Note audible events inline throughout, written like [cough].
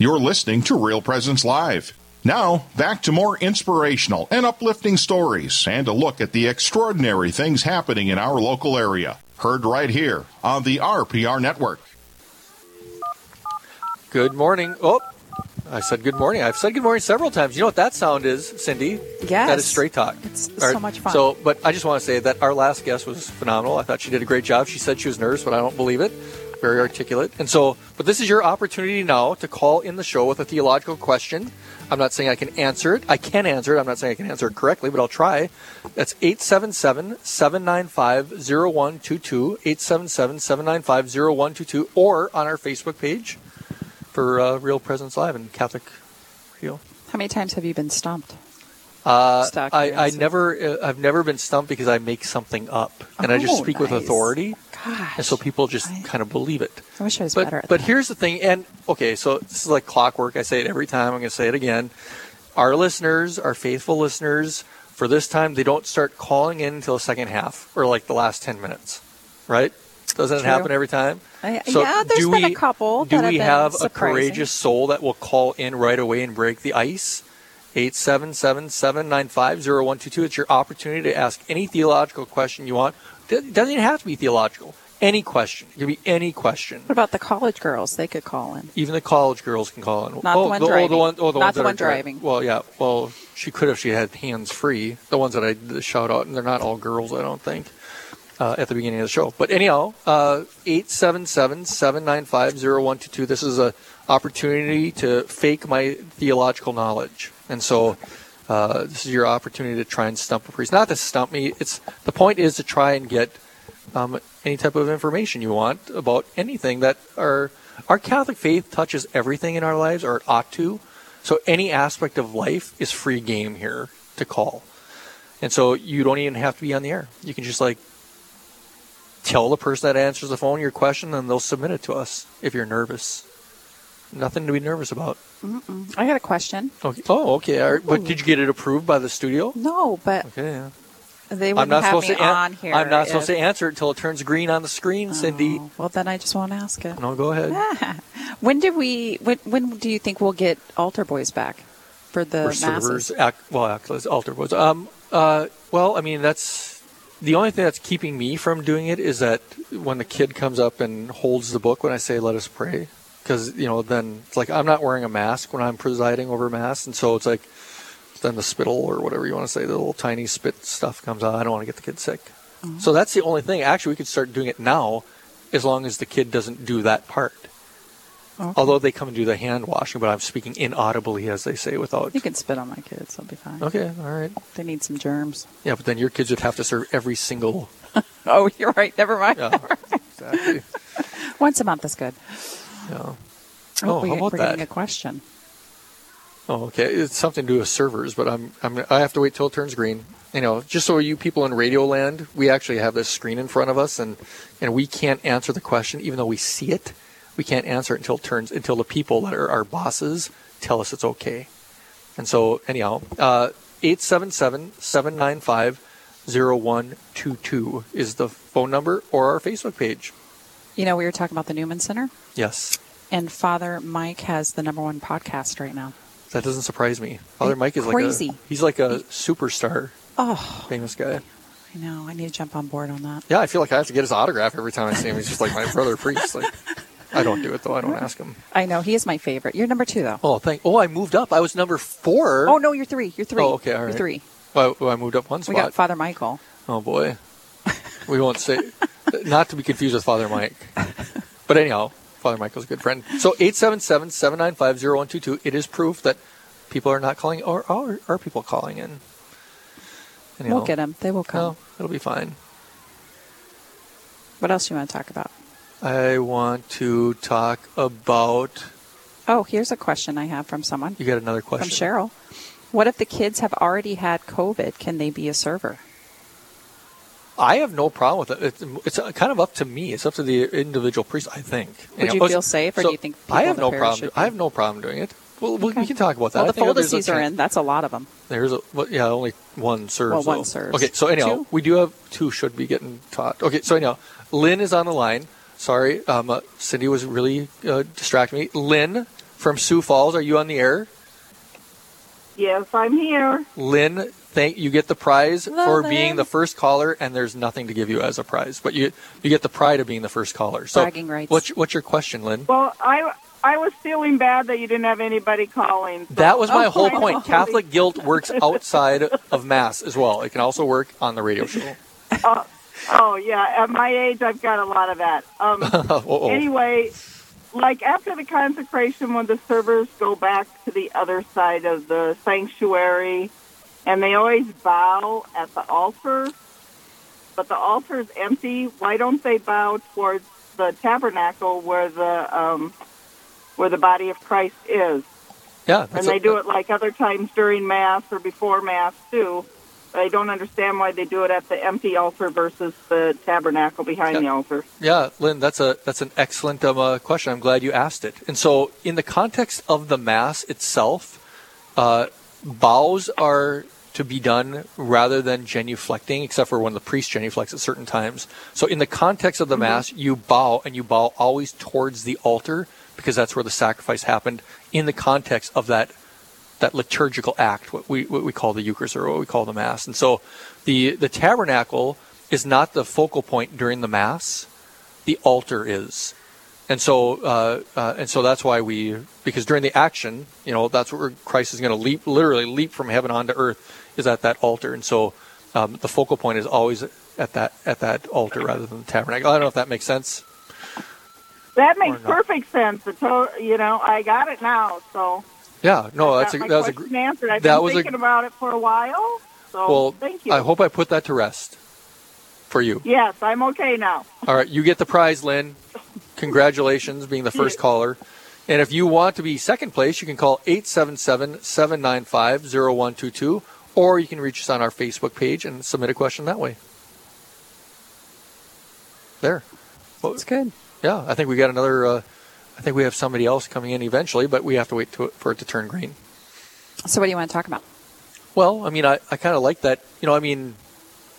You're listening to Real Presence Live. Now, back to more inspirational and uplifting stories and a look at the extraordinary things happening in our local area. Heard right here on the RPR Network. Good morning. Oh, I said good morning. I've said good morning several times. You know what that sound is, Cindy? Yes. That is straight talk. It's All so much fun. So, but I just want to say that our last guest was phenomenal. I thought she did a great job. She said she was nervous, but I don't believe it. Very articulate. And so, but this is your opportunity now to call in the show with a theological question. I'm not saying I can answer it. I can answer it. I'm not saying I can answer it correctly, but I'll try. That's 877 795 0122. 877 795 0122. Or on our Facebook page for uh, Real Presence Live and Catholic Radio. How many times have you been stumped? Uh, I, I never, uh, I've never been stumped because I make something up and I just Oh, speak with authority, Gosh. and so people just I- kind of believe it. I wish I was But better at but that. here's the thing, and okay, so this is like clockwork. I say it every time. I'm going to say it again. Our listeners, our faithful listeners, for this time, they don't start calling in until the second half or like the last ten minutes, right? Doesn't it happen every time? I- yeah, there's do been a couple Do that have we been have a courageous soul that will call in right away and break the ice? 877-795-0122. It's your opportunity to ask any theological question you want. It doesn't even have to be theological. Any question. It could be any question. What about the college girls? They could call in. Even the college girls can call in. Not the oh, one oh, driving. the one, oh, the Not ones the that one are driving. Well, yeah. Well, she could if she had hands free. The ones that I did shout out, and they're not all girls, I don't think, uh, at the beginning of the show. But anyhow, uh, 877-795-0122. This is an opportunity to fake my theological knowledge. And so uh, this is your opportunity to try and stump a priest. Not to stump me. It's The point is to try and get um, any type of information you want about anything that our our Catholic faith touches everything in our lives, or it ought to. So any aspect of life is free game here to call, and so you don't even have to be on the air. You can just like tell the person that answers the phone your question, and they'll submit it to us. If you're nervous, nothing to be nervous about. I got a question. Okay. Oh, okay. All right. But did you get it approved by the studio? No, but Okay. Yeah. they I'm wouldn't have supposed me to. an- on here. I'm not if- supposed to answer it until it turns green on the screen, Cindy. Oh, well, then I just won't ask it. No, go ahead. [laughs] When do we? When, when do you think we'll get altar boys back for the or masses? servers, ac well, altar boys. Um, uh, well, I mean, that's the only thing that's keeping me from doing it is that when the kid comes up and holds the book when I say "Let us pray," because you know, then it's like I'm not wearing a mask when I'm presiding over mass, and so it's like then the spittle or whatever you want to say, the little tiny spit stuff comes out. I don't want to get the kid sick. Mm-hmm. So that's the only thing. Actually, we could start doing it now, as long as the kid doesn't do that part. Okay. Although they come and do the hand washing, but I'm speaking inaudibly, as they say, without. You can spit on my kids; they'll be fine. Okay, all right. They need some germs. Yeah, but then your kids would have to serve every single. [laughs] Oh, you're right. Never mind. Yeah, exactly. [laughs] Once a month is good. Yeah. Oh, we, how about we're getting that? a question. Oh, okay. It's something to do with servers, but I'm, I'm I have to wait till it turns green. You know, just so you people in radio land, we actually have this screen in front of us, and and we can't answer the question even though we see it. We can't answer it until it turns until the people that are our bosses tell us it's okay. And so, anyhow, uh, 877-795-0122 is the phone number or our Facebook page. You know, we were talking about the Newman Center, Yes. and Father Mike has the number one podcast right now. That doesn't surprise me. Father Mike is Crazy. like a he's like a superstar, Oh, famous guy. I know. I need to jump on board on that. Yeah, I feel like I have to get his autograph every time I see him. He's just like my brother priest. Like I don't do it though. I don't ask him. I know he is my favorite. You're number two, though. Oh, thank. Oh, I moved up. I was number four. Oh no, you're three. You're three. Oh, okay, all You're three. Well, I moved up one We got Father Michael. oh boy, [laughs] we won't say. not to be confused with Father Mike. But anyhow, Father Michael's a good friend. So 877-795-0122. It is proof that people are not calling, or are, are people calling in? We'll get them. They will come. No, it'll be fine. What else do you want to talk about? I want to talk about. Oh, here's a question I have from someone You got another question? from? Cheryl. What if the kids have already had COVID? Can they be a server? I have no problem with it. It's, it's uh, kind of up to me. It's up to the individual priest. I think. Would you know, feel safe, or so do you think people I have the no parish problem? should I have no problem doing it. Well, we- Okay. we can talk about that. Well, the think there's a Foldacies are chance- in. That's a lot of them. There's a well, yeah, only one serves. Well, one though. serves. Okay, so anyhow, Two? we do have two should be getting taught. Okay, so anyhow, Lynn is on the line. Sorry, um, uh, Cindy was really uh, distracting me. Lynn, from Sioux Falls. Are you on the air? Yes, I'm here. Lynn, thank you get the prize Hello, for Lynn. being the first caller, and there's nothing to give you as a prize, but you you get the pride of being the first caller. So, Bragging rights. what's your, what's your question, Lynn? Well, I I was feeling bad that you didn't have anybody calling. so- That was my Oh, whole I point. know. Catholic guilt works outside of mass as well. It can also work on the radio show. Oh yeah, at my age, I've got a lot of that. Um, [laughs] anyway, like after the consecration, when the servers go back to the other side of the sanctuary, and they always bow at the altar, but the altar is empty. Why don't they bow towards the tabernacle where the um, where the body of Christ is? yeah, and they a- do it like other times during mass or before mass too. But I don't understand why they do it at the empty altar versus the tabernacle behind Yeah. the altar. Yeah, Lynn, that's a that's an excellent um, uh, question. I'm glad you asked it. And so, in the context of the mass itself, uh, bows are to be done rather than genuflecting, except for when the priest genuflects at certain times. So, in the context of the mm-hmm. mass, you bow and you bow always towards the altar because that's where the sacrifice happened. In the context of that that liturgical act, what we what we call the Eucharist or what we call the Mass. And so, the the tabernacle is not the focal point during the Mass. The altar is, and so uh, uh, and so that's why we because during the action, you know, that's where Christ is going to leap, literally leap from heaven onto earth, is at that altar. And so, um, the focal point is always at that at that altar rather than the tabernacle. I don't know if that makes sense. That makes perfect sense. The to- you know, I got it now. So Yeah, no, I that's a got my that was a question gr- answered. I've that been was a- thinking about it for a while. So well. thank you. I hope I put that to rest for you. yes, I'm okay now. All right, you get the prize, Lynn. [laughs] Congratulations, being the first caller. And if you want to be second place, you can call 877 795 0122, or you can reach us on our Facebook page and submit a question that way. There. Well, It's good. yeah, I think we got another. Uh, I think we have somebody else coming in eventually, but we have to wait to, for it to turn green. So, what do you want to talk about? Well, I mean, I, I kind of like that. You know, I mean,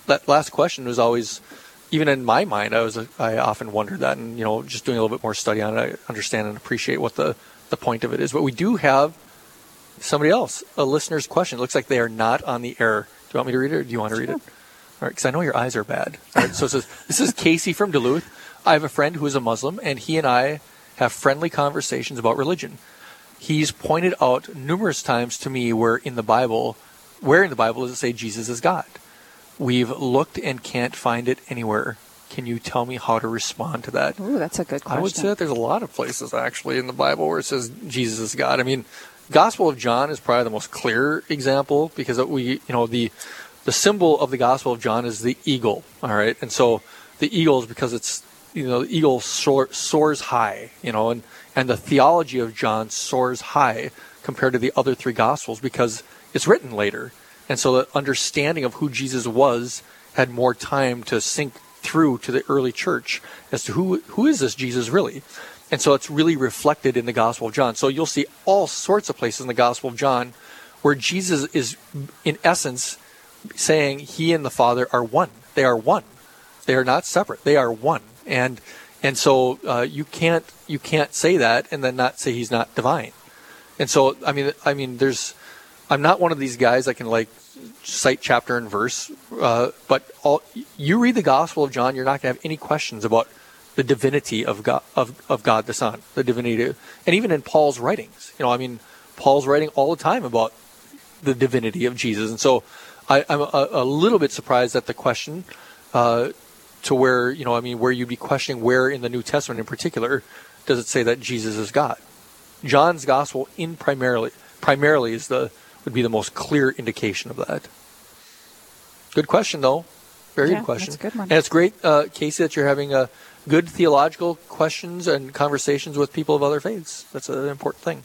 that last question was always, even in my mind, I was I often wondered that, and you know, just doing a little bit more study on it, I understand and appreciate what the the point of it is. But we do have somebody else, a listener's question. It looks like they are not on the air. Do you want me to read it, or do you want to read it? All right, because I know your eyes are bad. All right, so it says, this is Casey from Duluth. I have a friend who is a Muslim, and he and I have friendly conversations about religion. He's pointed out numerous times to me where in the Bible, where in the Bible does it say Jesus is God? We've looked and can't find it anywhere. Can you tell me how to respond to that? Ooh, that's a good question. I would say that there's a lot of places actually in the Bible where it says Jesus is God. I mean, Gospel of John is probably the most clear example because we, you know, the the symbol of the Gospel of John is the eagle. All right, and so the eagle is because it's you know the eagle soar, soars high, you know, and and the theology of John soars high compared to the other three Gospels because it's written later, and so the understanding of who Jesus was had more time to sink through to the early church as to who who is this Jesus really. And so it's really reflected in the Gospel of John. So you'll see all sorts of places in the Gospel of John where Jesus is, in essence, saying he and the Father are one. They are one. They are not separate. They are one. And and so uh, you can't you can't say that and then not say he's not divine. And so I mean I mean there's I'm not one of these guys that can like cite chapter and verse, uh, but all you read the Gospel of John, you're not going to have any questions about the divinity of God of, of God the Son, the divinity, and even in Paul's writings, you know, I mean, Paul's writing all the time about the divinity of Jesus, and so I, I'm a, a little bit surprised at the question. Uh, to where you know, I mean, where you'd be questioning where in the New Testament, in particular, does it say that Jesus is God? John's gospel, in primarily, primarily is the would be the most clear indication of that. Good question, though. Very Yeah, good question. that's a good one. And it's great, uh, Casey, that you're having uh, good theological questions and conversations with people of other faiths. That's an important thing.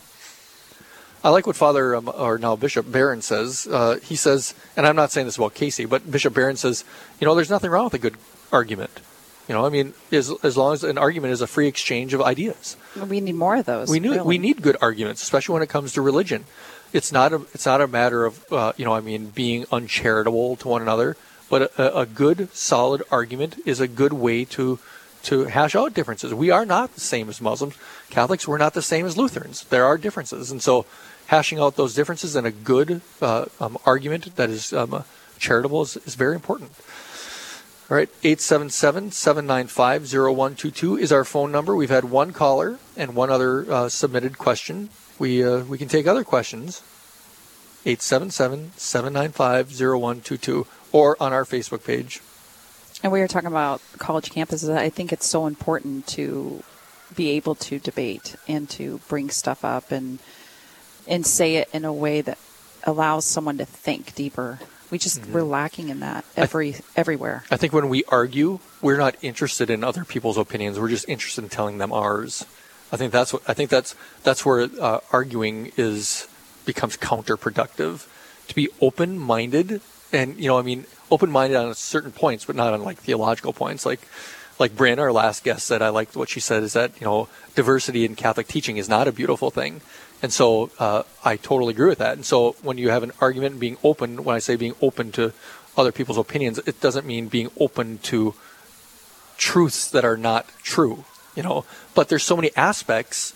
I like what Father, um, or now Bishop Barron says. Uh, he says, and I'm not saying this about Casey, but Bishop Barron says, you know, there's nothing wrong with a good argument. You know, I mean, as, as long as an argument is a free exchange of ideas. We need more of those. We knew really. we need good arguments, especially when it comes to religion. It's not a it's not a matter of uh, you know I mean being uncharitable to one another, but a, a good solid argument is a good way to to hash out differences. We are not the same as Muslims. Catholics, we're not the same as Lutherans. There are differences. And so hashing out those differences in a good uh, um, argument that is um, charitable is, is very important. All right, 877 795 0122 is our phone number. We've had one caller and one other uh, submitted question. We, uh, we can take other questions. 877 795 0122 or on our Facebook page. And we were talking about college campuses. I think it's so important to be able to debate and to bring stuff up and and say it in a way that allows someone to think deeper. We just Mm-hmm. we're lacking in that every everywhere. I think when we argue, we're not interested in other people's opinions. We're just interested in telling them ours. I think that's what I think that's that's where uh, arguing is becomes counterproductive. To be open-minded, and you know, I mean, open-minded on certain points, but not on like theological points. Like, like Bryn, our last guest, said. I liked what she said. Is that you know, diversity in Catholic teaching is not a beautiful thing, and so uh, I totally agree with that. And so when you have an argument being open, when I say being open to other people's opinions, it doesn't mean being open to truths that are not true, you know. But there's so many aspects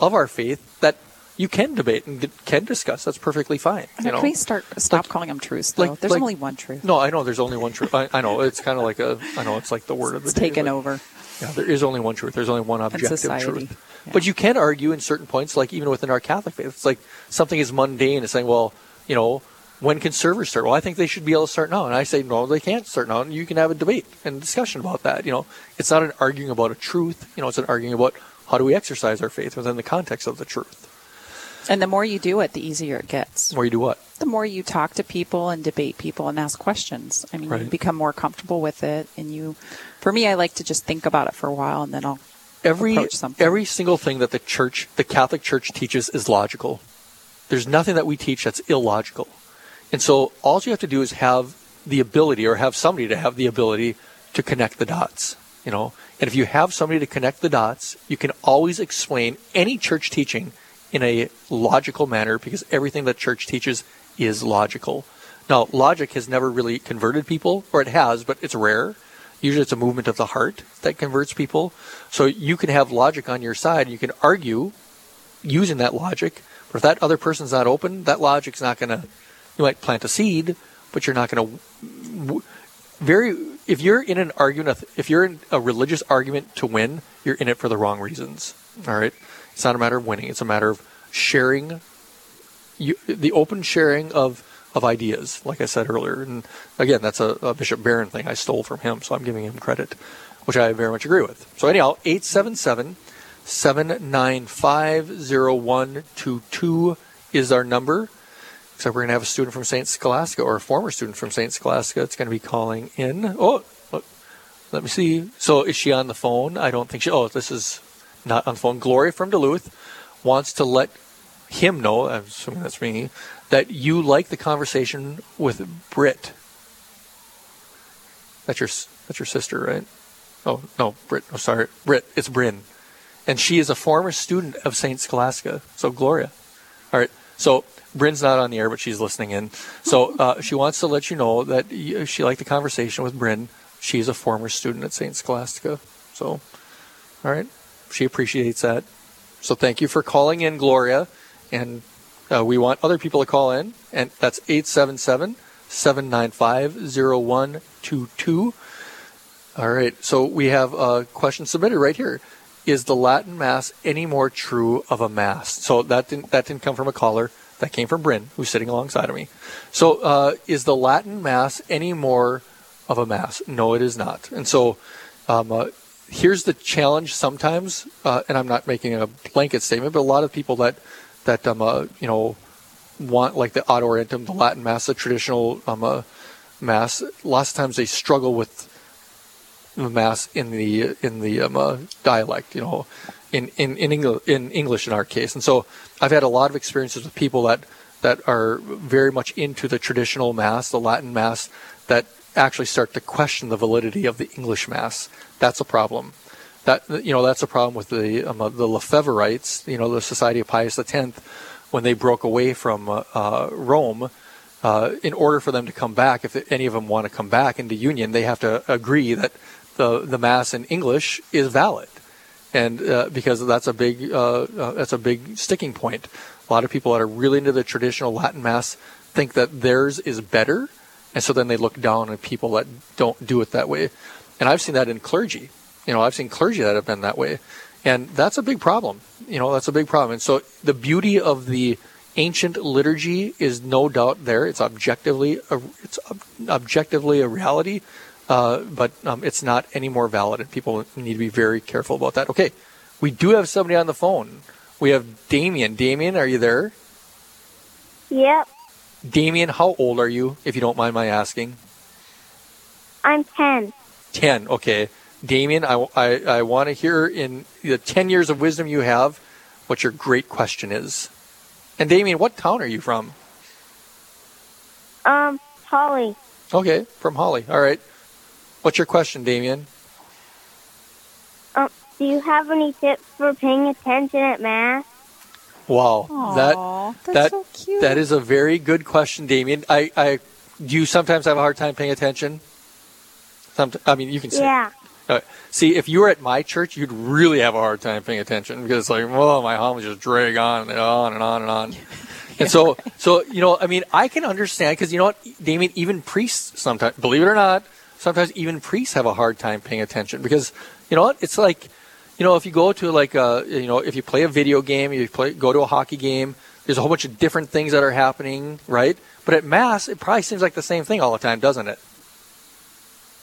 of our faith that you can debate and can discuss. That's perfectly fine. You know? Can we start stop Like- calling them truths though? like- There's like- only one truth. No, I know there's only one truth. I, I know it's kind of like a. I know it's like the word of the it's taken over. Yeah, there is only one truth. There's only one objective truth. Yeah. But you can argue in certain points, like even within our Catholic faith, it's like something is mundane. It's saying, well, you know, when can servers start? Well, I think they should be able to start now. And I say, no, they can't start now. And you can have a debate and discussion about that. You know, it's not an arguing about a truth. You know, it's an arguing about how do we exercise our faith within the context of the truth. And the more you do it, the easier it gets. Where you do what? The more you talk to people and debate people and ask questions. I mean, you become more comfortable with it. And you, for me, I like to just think about it for a while and then I'll every approach something. every single thing that the church, the Catholic Church teaches is logical. There's nothing that we teach that's illogical. And so all you have to do is have the ability or have somebody to have the ability to connect the dots, you know. And if you have somebody to connect the dots, you can always explain any church teaching in a logical manner because everything that church teaches is logical. Now, logic has never really converted people, or it has, but it's rare. Usually it's a movement of the heart that converts people. So you can have logic on your side. You can argue using that logic. But if that other person's not open, that logic's not going to, you might plant a seed, but you're not going to, very, if you're in an argument, if you're in a religious argument to win, you're in it for the wrong reasons. All right. It's not a matter of winning. It's a matter of sharing, you, the open sharing of, of ideas, like I said earlier. And again, that's a, a Bishop Barron thing I stole from him, so I'm giving him credit, which I very much agree with. So anyhow, 877 795 0122 is our number. Except we're going to have a student from St. Scholastica or a former student from St. Scholastica that's going to be calling in. Oh, look, let me see. So is she on the phone? I don't think she. Oh, this is not on the phone. Gloria from Duluth wants to let him know, I'm assuming that's me, that you like the conversation with Britt. That's your that's your sister, right? Oh no, Britt. Oh, sorry, Britt. It's Bryn, and she is a former student of Saint Scholastica. So Gloria. All right. So Bryn's not on the air, but she's listening in. So uh, she wants to let you know that she liked the conversation with Bryn. She's a former student at Saint Scholastica. So, all right, she appreciates that. So thank you for calling in, Gloria. And uh, we want other people to call in, and that's 877 795 0122. All right, so we have a question submitted right here. Is the Latin Mass any more true of a Mass? So that didn't, that didn't come from a caller. That came from Bryn, who's sitting alongside of me. So uh, is the Latin Mass any more of a Mass? No, it is not. And so um, uh, here's the challenge sometimes, uh, and I'm not making a blanket statement, but a lot of people that that um, uh, you know want like the Ad Orientem, the Latin Mass, the traditional um, uh, Mass. Lots of times they struggle with Mass in the in the um, uh, dialect, you know, in in in, Engl- in English in our case. And so I've had a lot of experiences with people that that are very much into the traditional Mass, the Latin Mass, that actually start to question the validity of the English Mass. That's a problem. That you know that's a problem with the um, uh, the Lefebvrites, you know, the Society of Pius X, when they broke away from uh, uh, Rome. Uh, in order for them to come back, if any of them want to come back into union, they have to agree that the the mass in English is valid, and uh, because that's a big uh, uh, that's a big sticking point. A lot of people that are really into the traditional Latin mass think that theirs is better, and so then they look down on people that don't do it that way. And I've seen that in clergy. You know, I've seen clergy that have been that way, and that's a big problem. You know, that's a big problem. And so the beauty of the ancient liturgy is no doubt there. It's objectively a, it's objectively a reality, uh, but um, it's not any more valid, and people need to be very careful about that. Okay, we do have somebody on the phone. We have Damien. Damien, are you there? Yep. Damien, how old are you, if you don't mind my asking? I'm 10. 10, okay. Damien, I, I, I want to hear in the 10 years of wisdom you have what your great question is. And Damien, what town are you from? Um, Holly. Okay, from Holly. All right. What's your question, Damien? Um, do you have any tips for paying attention at Mass? Wow, Aw, that that's that so that is a very good question, Damien. I, I do you sometimes have a hard time paying attention? Some, I mean, you can say. Yeah. Uh, see, if you were at my church, you'd really have a hard time paying attention because it's like, well, my homilies just drag on and on and on and on. And so, [laughs] so you know, I mean, I can understand because you know what, Damien, even priests sometimes, believe it or not, sometimes even priests have a hard time paying attention because you know what, it's like, you know, if you go to like a, you know, if you play a video game, you play, go to a hockey game, there's a whole bunch of different things that are happening, right? But at mass, it probably seems like the same thing all the time, doesn't it?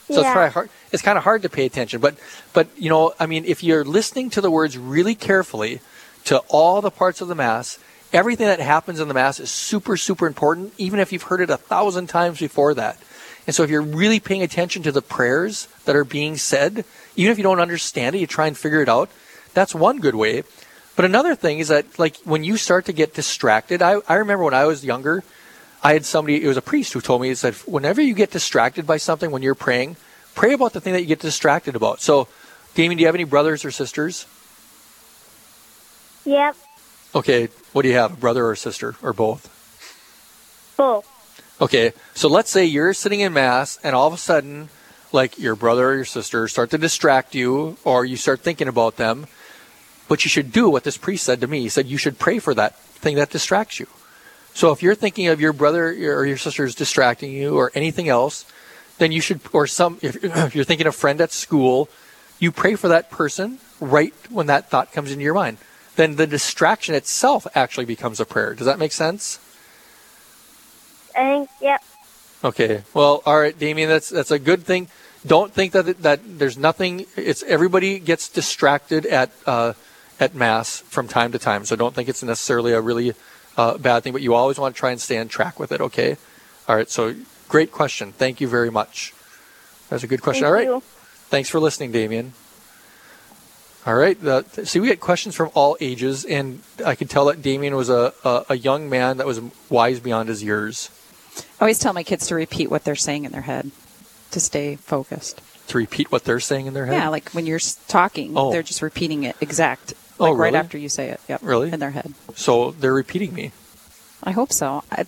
So it's Yeah. probably hard. It's kind of hard to pay attention, but but you know, I mean, if you're listening to the words really carefully to all the parts of the mass, everything that happens in the mass is super super important, even if you've heard it a thousand times before that. And so, if you're really paying attention to the prayers that are being said, even if you don't understand it, you try and figure it out. That's one good way. But another thing is that, like, when you start to get distracted, I, I remember when I was younger, I had somebody, it was a priest who told me, he said, whenever you get distracted by something when you're praying, pray about the thing that you get distracted about. So, Damien, do you have any brothers or sisters? Yep. Okay, what do you have, a brother or a sister, or both? Both. Okay, so let's say you're sitting in mass and all of a sudden, like your brother or your sister start to distract you or you start thinking about them. But you should do what this priest said to me. He said you should pray for that thing that distracts you. So if you're thinking of your brother or your sister is distracting you or anything else, then you should, or some, if, [clears throat] if you're thinking of a friend at school, you pray for that person right when that thought comes into your mind. Then the distraction itself actually becomes a prayer. Does that make sense? I think, yep. Okay. Well, all right, Damien. That's that's a good thing. Don't think that that there's nothing. It's everybody gets distracted at uh, at mass from time to time. So don't think it's necessarily a really uh, bad thing. But you always want to try and stay on track with it. Okay. All right. So great question. Thank you very much. That's a good question. Thank all right. you. Thanks for listening, Damien. All right. Uh, see, we get questions from all ages, and I could tell that Damien was a, a, a young man that was wise beyond his years. I always tell my kids to repeat what they're saying in their head to stay focused. To repeat what they're saying in their head. Yeah, like when you're talking, Oh. they're just repeating it exact, Oh, like right after you say it. Yep. Really? In their head. So they're repeating me. I hope so. I,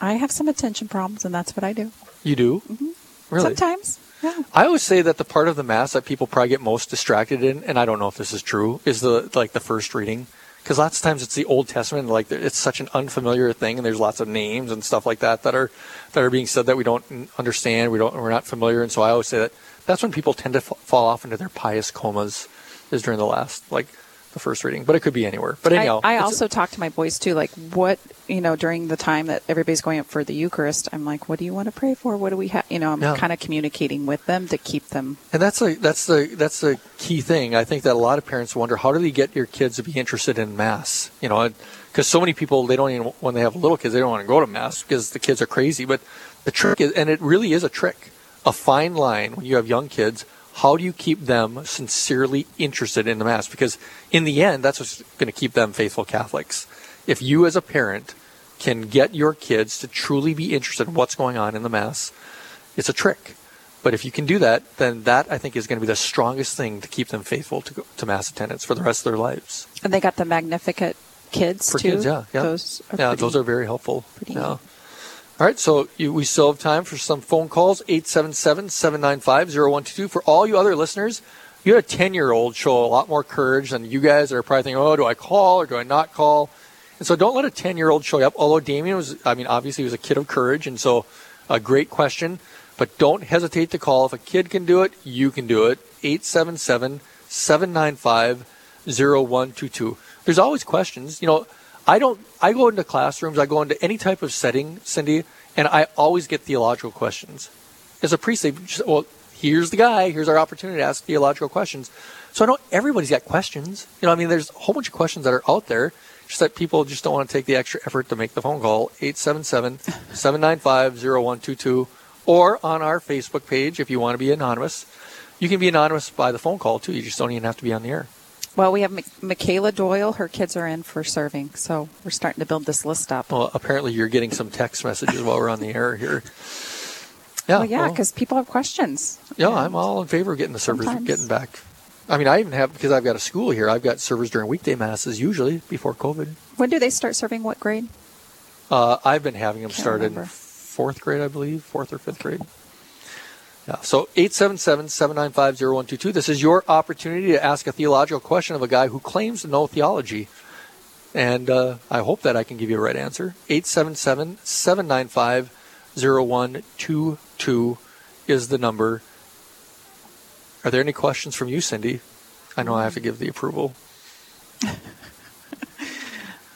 I have some attention problems, and that's what I do. You do? Mm-hmm. Really? Sometimes. Yeah. I always say that the part of the mass that people probably get most distracted in, and I don't know if this is true, is the like the first reading, because lots of times it's the Old Testament, and, like it's such an unfamiliar thing, and there's lots of names and stuff like that that are that are being said that we don't understand, we don't, we're not familiar, and so I always say that that's when people tend to f- fall off into their pious comas, is during the last like the first reading, but it could be anywhere. But anyhow, I, I also talk to my boys too, like what you know during the time that everybody's going up for the Eucharist. I'm like, what do you want to pray for? What do we have? You know, I'm Yeah. kind of communicating with them to keep them. And that's the that's the that's the key thing. I think that a lot of parents wonder how do they get your kids to be interested in mass? You know, because so many people they don't even when they have little kids they don't want to go to mass because the kids are crazy. But the trick is, and it really is a trick, a fine line when you have young kids. How do you keep them sincerely interested in the mass? Because in the end, that's what's going to keep them faithful Catholics. If you as a parent can get your kids to truly be interested in what's going on in the mass, it's a trick. But if you can do that, then that I think is going to be the strongest thing to keep them faithful to, to mass attendance for the rest of their lives. And they got the Magnificat kids For too. kids, yeah, yeah, Those are yeah, pretty- those are very helpful. pretty Yeah. neat. All right, so you, we still have time for some phone calls 877 795 0122. For all you other listeners, you had a 10 year old show a lot more courage than you guys are probably thinking, oh, do I call or do I not call? And so don't let a 10 year old show you up. Although Damien was, I mean, obviously he was a kid of courage, and so a great question. But don't hesitate to call. If a kid can do it, you can do it. 877 795 0122. There's always questions. You know, I don't, I go into classrooms, I go into any type of setting, Cindy, and I always get theological questions. As a priest, they just, well, here's the guy, here's our opportunity to ask theological questions. So I know everybody's got questions. You know, I mean, there's a whole bunch of questions that are out there, just that people just don't want to take the extra effort to make the phone call. 877 795 0122 or on our Facebook page if you want to be anonymous. You can be anonymous by the phone call too. You just don't even have to be on the air. Well, we have M- Michaela Doyle. Her kids are in for serving, so we're starting to build this list up. Well, apparently you're getting some text messages while we're on the air here. Yeah, well, yeah, because well, people have questions. Yeah, I'm all in favor of getting the servers Sometimes. getting back. I mean, I even have because I've got a school here. I've got servers during weekday masses usually before COVID. When do they start serving? What grade? Uh, I've been having them start in fourth grade, I believe, fourth or fifth grade. Yeah. So 877-795-0122. This is your opportunity to ask a theological question of a guy who claims to know theology. And uh, I hope that I can give you a right answer. 877-795-0122 is the number. Are there any questions from you, Cindy? I know I have to give the approval. [laughs]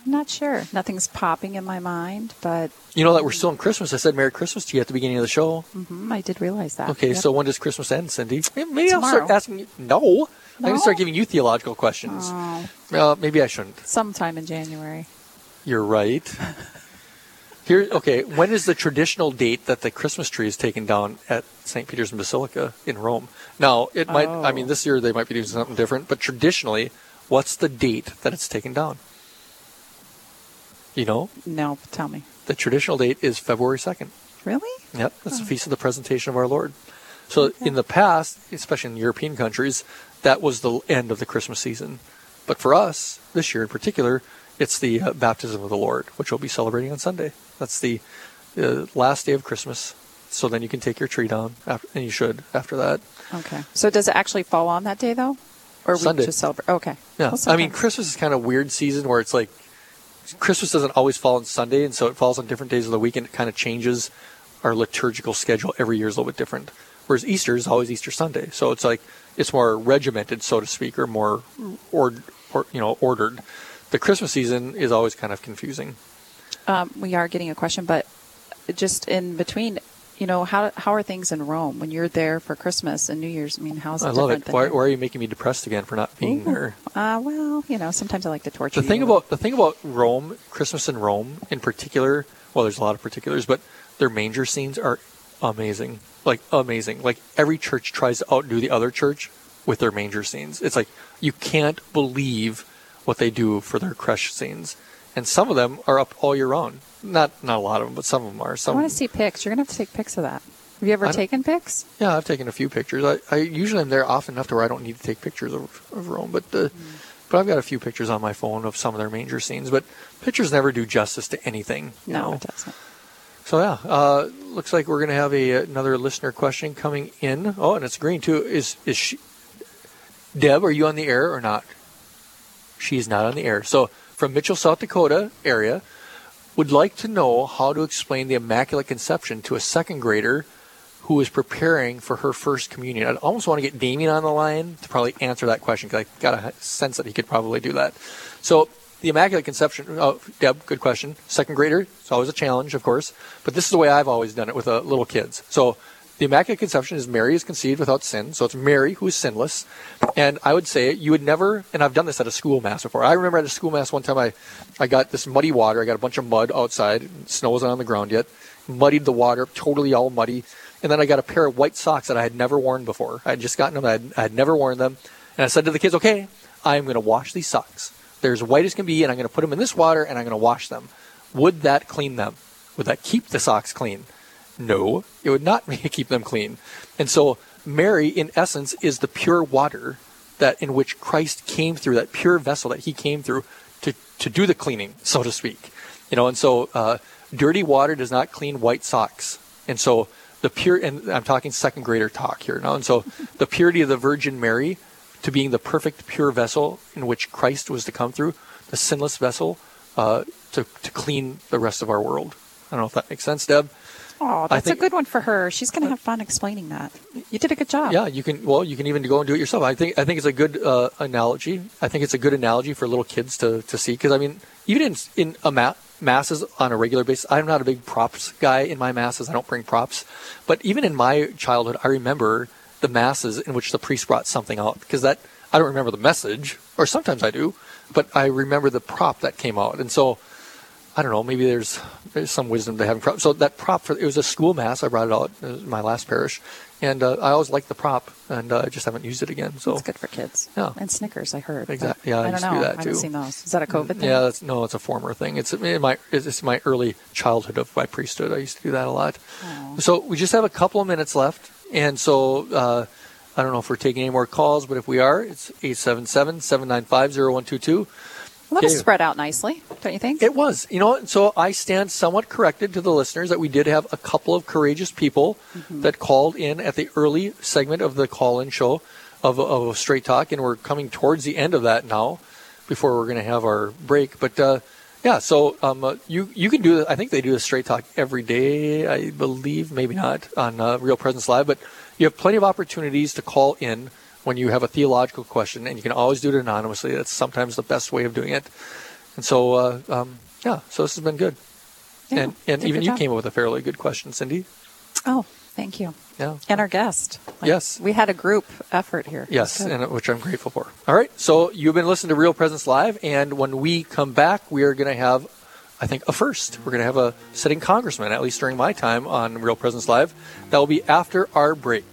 I'm not sure. Nothing's popping in my mind, but you know that we're still in Christmas. I said Merry Christmas to you at the beginning of the show. Mm-hmm, I did realize that. Okay, yep. so when does Christmas end, Cindy? Maybe Tomorrow. I'll start asking you. No, no? I'm going to start giving you theological questions. Oh. Uh, maybe I shouldn't. Sometime in January. You're right. [laughs] Here, okay. When is the traditional date that the Christmas tree is taken down at St. Peter's Basilica in Rome? Now, it might. Oh. I mean, this year they might be doing something different, but traditionally, what's the date that it's taken down? You know? No, tell me. The traditional date is February 2nd. Really? Yep, that's oh. the feast of the presentation of our Lord. So okay. in the past, especially in European countries, that was the end of the Christmas season. But for us, this year in particular, it's the uh, baptism of the Lord, which we'll be celebrating on Sunday. That's the uh, last day of Christmas. So then you can take your tree down, after, and you should after that. Okay. So does it actually fall on that day though, or Sunday. we just celebrate? Okay. Yeah. I mean, Christmas is kind of weird season where it's like Christmas doesn't always fall on Sunday, and so it falls on different days of the week, and it kind of changes our liturgical schedule every year is a little bit different. Whereas Easter is always Easter Sunday, so it's like it's more regimented, so to speak, or more or, or you know ordered. The Christmas season is always kind of confusing. Um, we are getting a question, but just in between, you know, how how are things in Rome when you're there for Christmas and New Year's? I mean, how's it I love it. Why, why, are you making me depressed again for not being Ooh. there? Uh, well, you know, sometimes I like to torture. The thing you. about the thing about Rome, Christmas in Rome in particular. Well, there's a lot of particulars, but their manger scenes are amazing. Like amazing. Like every church tries to outdo the other church with their manger scenes. It's like you can't believe what they do for their crèche scenes, and some of them are up all year round. Not not a lot of them, but some of them are. Some I want to see pics. You're gonna have to take pics of that. Have you ever taken pics? Yeah, I've taken a few pictures. I, I usually am there often enough to where I don't need to take pictures of, of Rome, but uh, mm. but I've got a few pictures on my phone of some of their manger scenes. But pictures never do justice to anything. No, know? it doesn't. So yeah, uh, looks like we're going to have a another listener question coming in. Oh, and it's green too. Is is she? Deb, are you on the air or not? She's not on the air. So from Mitchell, South Dakota area, would like to know how to explain the Immaculate Conception to a second grader who is preparing for her first communion. I almost want to get Damien on the line to probably answer that question because I got a sense that he could probably do that. So the Immaculate Conception, oh, Deb, good question. Second grader, it's always a challenge, of course, but this is the way I've always done it with uh, little kids. So the Immaculate Conception is Mary is conceived without sin, so it's Mary who is sinless. And I would say you would never, and I've done this at a school mass before. I remember at a school mass one time I, I got this muddy water. I got a bunch of mud outside. Snow wasn't on the ground yet. Muddied the water, totally all muddy. And then I got a pair of white socks that I had never worn before. I had just gotten them. I had, I had never worn them. And I said to the kids, okay, I'm going to wash these socks. They're as white as can be, and I'm going to put them in this water, and I'm going to wash them. Would that clean them? Would that keep the socks clean? No, it would not [laughs] keep them clean. And so Mary, in essence, is the pure water that in which Christ came through, that pure vessel that he came through to, to do the cleaning, so to speak. You know, and so uh, dirty water does not clean white socks. And so the pure, and I'm talking second grader talk here now. And so [laughs] the purity of the Virgin Mary to being the perfect pure vessel in which Christ was to come through, the sinless vessel uh, to, to clean the rest of our world. I don't know if that makes sense, Deb. Oh, that's think, a good one for her. She's going to have fun explaining that. You did a good job. Yeah, you can. Well, you can even go and do it yourself. I think. I think it's a good uh, analogy. I think it's a good analogy for little kids to, to see because I mean, even in in a ma- masses on a regular basis, I'm not a big props guy in my masses. I don't bring props, but even in my childhood, I remember the masses in which the priest brought something out because that I don't remember the message, or sometimes I do, but I remember the prop that came out, and so I don't know. Maybe there's there's some wisdom to having prop. So that prop for it was a school mass. I brought it out in my last parish, and uh, I always liked the prop, and uh, I just haven't used it again. So it's good for kids. Yeah, and Snickers. I heard exactly. Yeah, I, I don't know. Do that too. I haven't seen those. Is that a COVID thing? Yeah, that's, no, it's a former thing. It's my it's my early childhood of my priesthood. I used to do that a lot. Oh. So we just have a couple of minutes left, and so. Uh, I don't know if we're taking any more calls, but if we are, it's 877 795 0122. Well, that was spread out nicely, don't you think? It was. You know, so I stand somewhat corrected to the listeners that we did have a couple of courageous people mm-hmm. that called in at the early segment of the call-in show of, of Straight Talk, and we're coming towards the end of that now before we're going to have our break. But uh, yeah, so um, uh, you you can do. I think they do a Straight Talk every day. I believe, maybe not on uh, Real Presence Live, but you have plenty of opportunities to call in when you have a theological question, and you can always do it anonymously. That's sometimes the best way of doing it. And so, uh, um, yeah, so this has been good. Yeah, and and even you job. came up with a fairly good question, Cindy. Oh, thank you. Yeah. And our guest. Like, yes. We had a group effort here. Yes, and which I'm grateful for. All right, so you've been listening to Real Presence Live, and when we come back, we are going to have I think, a first. We're going to have a sitting congressman, at least during my time on Real Presence Live. That will be after our break.